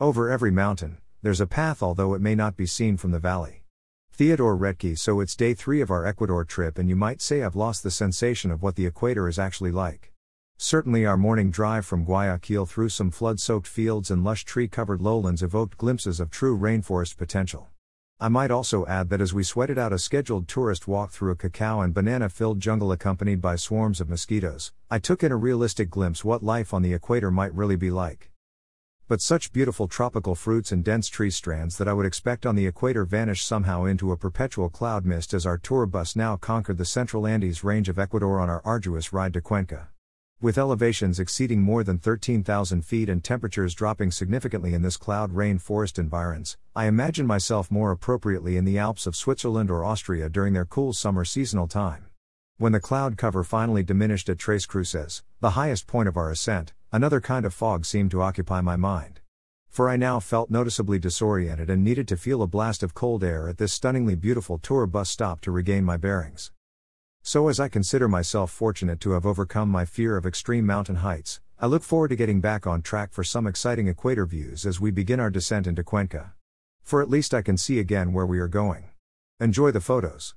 Over every mountain, there's a path, although it may not be seen from the valley. Theodore Roethke. So it's day three of our Ecuador trip, and you might say I've lost the sensation of what the equator is actually like. Certainly, our morning drive from Guayaquil through some flood soaked fields and lush tree covered lowlands evoked glimpses of true rainforest potential. I might also add that as we sweated out a scheduled tourist walk through a cacao and banana filled jungle accompanied by swarms of mosquitoes, I took in a realistic glimpse what life on the equator might really be like. But such beautiful tropical fruits and dense tree strands that I would expect on the equator vanished somehow into a perpetual cloud mist as our tour bus now conquered the central Andes range of Ecuador on our arduous ride to Cuenca. With elevations exceeding more than 13,000 feet and temperatures dropping significantly in this cloud rain forest environs, I imagine myself more appropriately in the Alps of Switzerland or Austria during their cool summer seasonal time. When the cloud cover finally diminished at Tres Cruces, the highest point of our ascent, another kind of fog seemed to occupy my mind. For I now felt noticeably disoriented and needed to feel a blast of cold air at this stunningly beautiful tour bus stop to regain my bearings. So, as I consider myself fortunate to have overcome my fear of extreme mountain heights, I look forward to getting back on track for some exciting equator views as we begin our descent into Cuenca. For at least I can see again where we are going. Enjoy the photos.